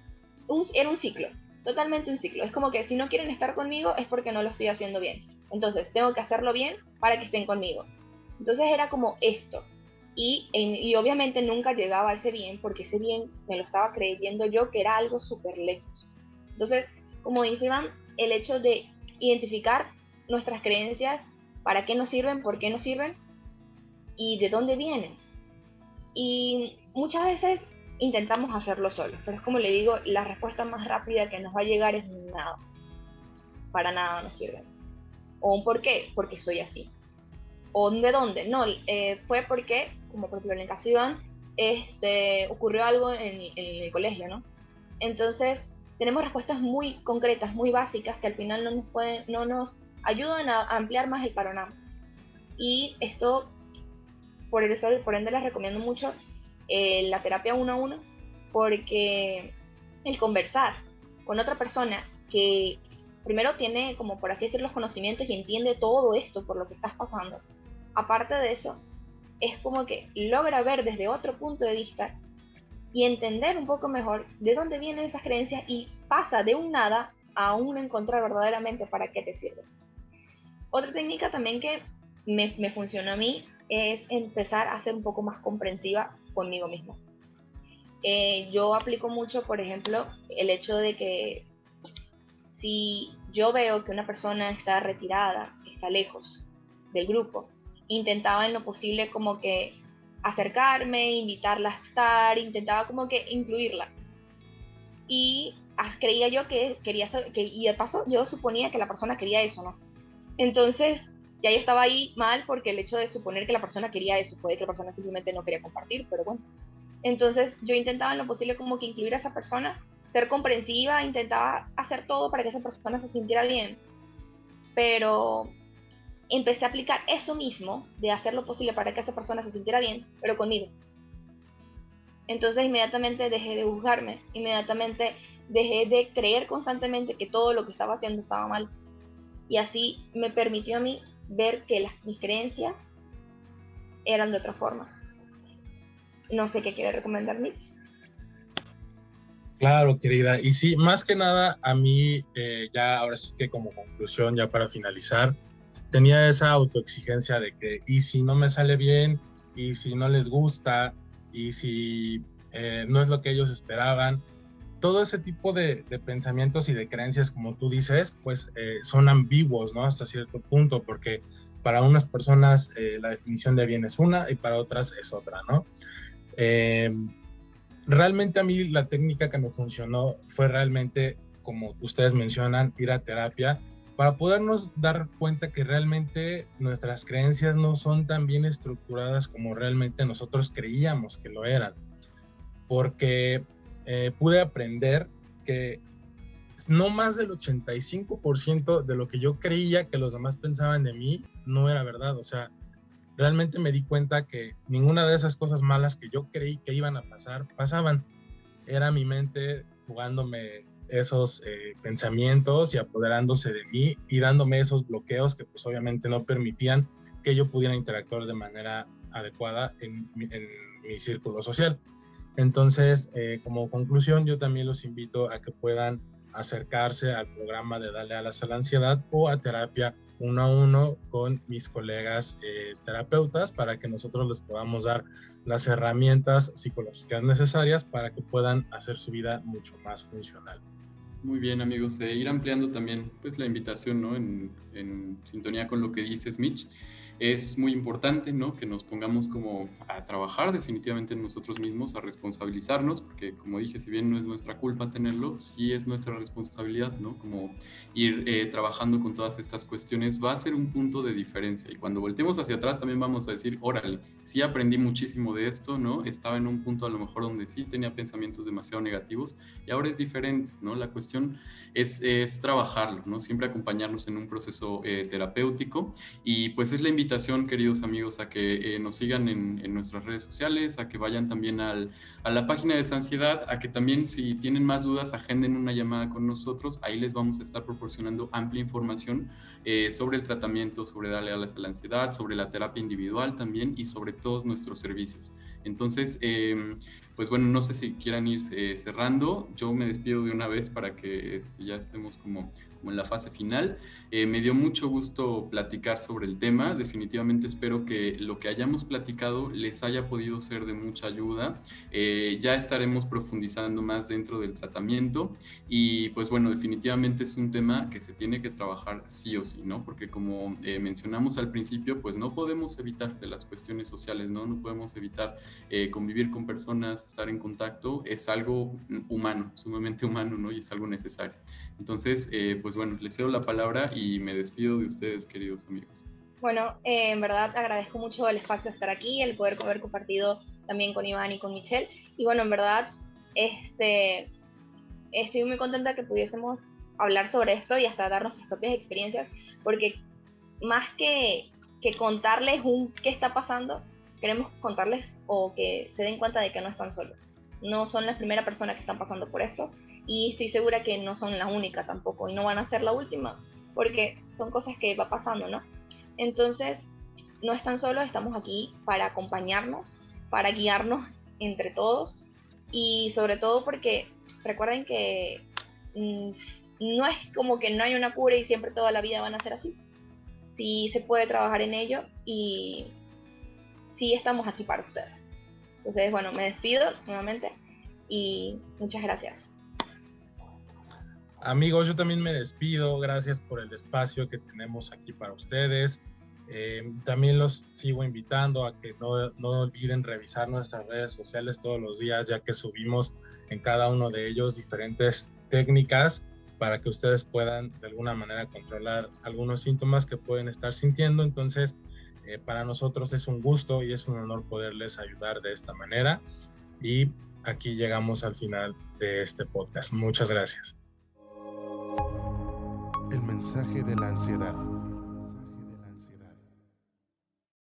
un, era un ciclo totalmente un ciclo. Es como que si no quieren estar conmigo es porque no lo estoy haciendo bien. Entonces tengo que hacerlo bien para que estén conmigo. Entonces era como esto. Y, y obviamente nunca llegaba a ese bien porque ese bien me lo estaba creyendo yo que era algo súper lejos. Entonces, como dice Iván, el hecho de identificar nuestras creencias, para qué nos sirven, por qué nos sirven y de dónde vienen. Y muchas veces intentamos hacerlo solos. Pero es como le digo, la respuesta más rápida que nos va a llegar es nada. Para nada nos sirve. O un por qué, porque soy así. O de dónde, no, eh, fue porque, como por ejemplo en el caso Iván, este, ocurrió algo en, el colegio, ¿no? Entonces, tenemos respuestas muy concretas, muy básicas, que al final no nos, pueden, no nos ayudan a ampliar más el panorama. Y esto, por eso, por ende, les recomiendo mucho eh, la terapia uno a uno, porque el conversar con otra persona que primero tiene, como por así decir, los conocimientos y entiende todo esto por lo que estás pasando, aparte de eso, es como que logra ver desde otro punto de vista y entender un poco mejor de dónde vienen esas creencias y pasa de un nada a un encontrar verdaderamente para qué te sirve. Otra técnica también que me, me funcionó a mí es empezar a ser un poco más comprensiva conmigo mismo. Eh, yo aplico mucho, por ejemplo, el hecho de que si yo veo que una persona está retirada, está lejos del grupo, intentaba en lo posible como que acercarme, invitarla a estar, intentaba como que incluirla. Y creía yo que quería, que, y de paso yo suponía que la persona quería eso, ¿no? Entonces ya yo estaba ahí mal porque el hecho de suponer que la persona quería eso, puede que la persona simplemente no quería compartir, pero bueno. Entonces yo intentaba en lo posible como que incluir a esa persona, ser comprensiva, intentaba hacer todo para que esa persona se sintiera bien, pero empecé a aplicar eso mismo, de hacer lo posible para que esa persona se sintiera bien, pero conmigo. Entonces inmediatamente dejé de juzgarme, inmediatamente dejé de creer constantemente que todo lo que estaba haciendo estaba mal. Y así me permitió a mí ver que las, mis creencias eran de otra forma. No sé qué quiere recomendar Mitch. Claro, querida. Y sí, más que nada, a mí, eh, ya ahora sí que como conclusión, ya para finalizar, tenía esa autoexigencia de que, y si no me sale bien, y si no les gusta, y si eh, no es lo que ellos esperaban, todo ese tipo de, pensamientos y de creencias, como tú dices, pues eh, son ambiguos, ¿no? Hasta cierto punto, porque para unas personas eh, la definición de bien es una y para otras es otra, ¿no? Eh, realmente a mí la técnica que me funcionó fue realmente, como ustedes mencionan, ir a terapia para podernos dar cuenta que realmente nuestras creencias no son tan bien estructuradas como realmente nosotros creíamos que lo eran. Porque eh, pude aprender que no más del 85% de lo que yo creía que los demás pensaban de mí no era verdad. O sea, realmente me di cuenta que ninguna de esas cosas malas que yo creí que iban a pasar, pasaban. Era mi mente jugándome esos eh, pensamientos y apoderándose de mí y dándome esos bloqueos que pues obviamente no permitían que yo pudiera interactuar de manera adecuada en, mi círculo social. Entonces, eh, como conclusión, yo también los invito a que puedan acercarse al programa de Dale Alas a la Ansiedad o a terapia uno a uno con mis colegas eh, terapeutas para que nosotros les podamos dar las herramientas psicológicas necesarias para que puedan hacer su vida mucho más funcional. Muy bien, amigos. Eh, ir ampliando también pues, la invitación ¿no? en, en sintonía con lo que dices, Mitch es muy importante, ¿no? Que nos pongamos como a trabajar definitivamente en nosotros mismos, a responsabilizarnos, porque como dije, si bien no es nuestra culpa tenerlo, sí es nuestra responsabilidad, ¿no? Como ir eh, trabajando con todas estas cuestiones va a ser un punto de diferencia. Y cuando voltemos hacia atrás también vamos a decir, órale, sí aprendí muchísimo de esto, ¿no? Estaba en un punto a lo mejor donde sí tenía pensamientos demasiado negativos y ahora es diferente, ¿no? La cuestión es, es trabajarlo, ¿no? Siempre acompañarnos en un proceso eh, terapéutico y pues es la invitación queridos amigos, a que eh, nos sigan en, nuestras redes sociales, a que vayan también al, a la página de Sansiedad, a que también si tienen más dudas, agenden una llamada con nosotros. Ahí les vamos a estar proporcionando amplia información eh, sobre el tratamiento, sobre darle alas a la ansiedad, sobre la terapia individual también y sobre todos nuestros servicios. Entonces, eh, pues bueno, no sé si quieran ir eh, cerrando. Yo me despido de una vez para que este, ya estemos como, como, en la fase final. Eh, me dio mucho gusto platicar sobre el tema. Definitivamente espero que lo que hayamos platicado les haya podido ser de mucha ayuda. Eh, ya estaremos profundizando más dentro del tratamiento y pues bueno, definitivamente es un tema que se tiene que trabajar sí o sí, ¿no? Porque como mencionamos al principio, pues no podemos evitar de las cuestiones sociales, ¿no? No podemos evitar convivir con personas estar en contacto es algo humano, sumamente humano, ¿no? Y es algo necesario. Entonces, eh, pues bueno, les cedo la palabra y me despido de ustedes, queridos amigos. Bueno, eh, en verdad agradezco mucho el espacio de estar aquí, el poder haber compartido también con Iván y con Michelle. Y bueno, en verdad, este, estoy muy contenta que pudiésemos hablar sobre esto y hasta dar nuestras propias experiencias, porque más que, que contarles un qué está pasando, queremos contarles o que se den cuenta de que no están solos. No son la primera persona que están pasando por esto y estoy segura que no son la única tampoco y no van a ser la última porque son cosas que va pasando, ¿no? Entonces, no están solos, estamos aquí para acompañarnos, para guiarnos entre todos y sobre todo porque recuerden que mm, no es como que no hay una cura y siempre toda la vida van a ser así. Sí se puede trabajar en ello y sí estamos aquí para ustedes. Entonces, bueno, me despido nuevamente y muchas gracias. Amigos, yo también me despido. Gracias por el espacio que tenemos aquí para ustedes. Eh, también los sigo invitando a que no, no, olviden revisar nuestras redes sociales todos los días, ya que subimos en cada uno de ellos diferentes técnicas para que ustedes puedan de alguna manera controlar algunos síntomas que pueden estar sintiendo. Entonces, eh, para nosotros es un gusto y es un honor poderles ayudar de esta manera. Y aquí llegamos al final de este podcast. Muchas gracias. El mensaje de la ansiedad.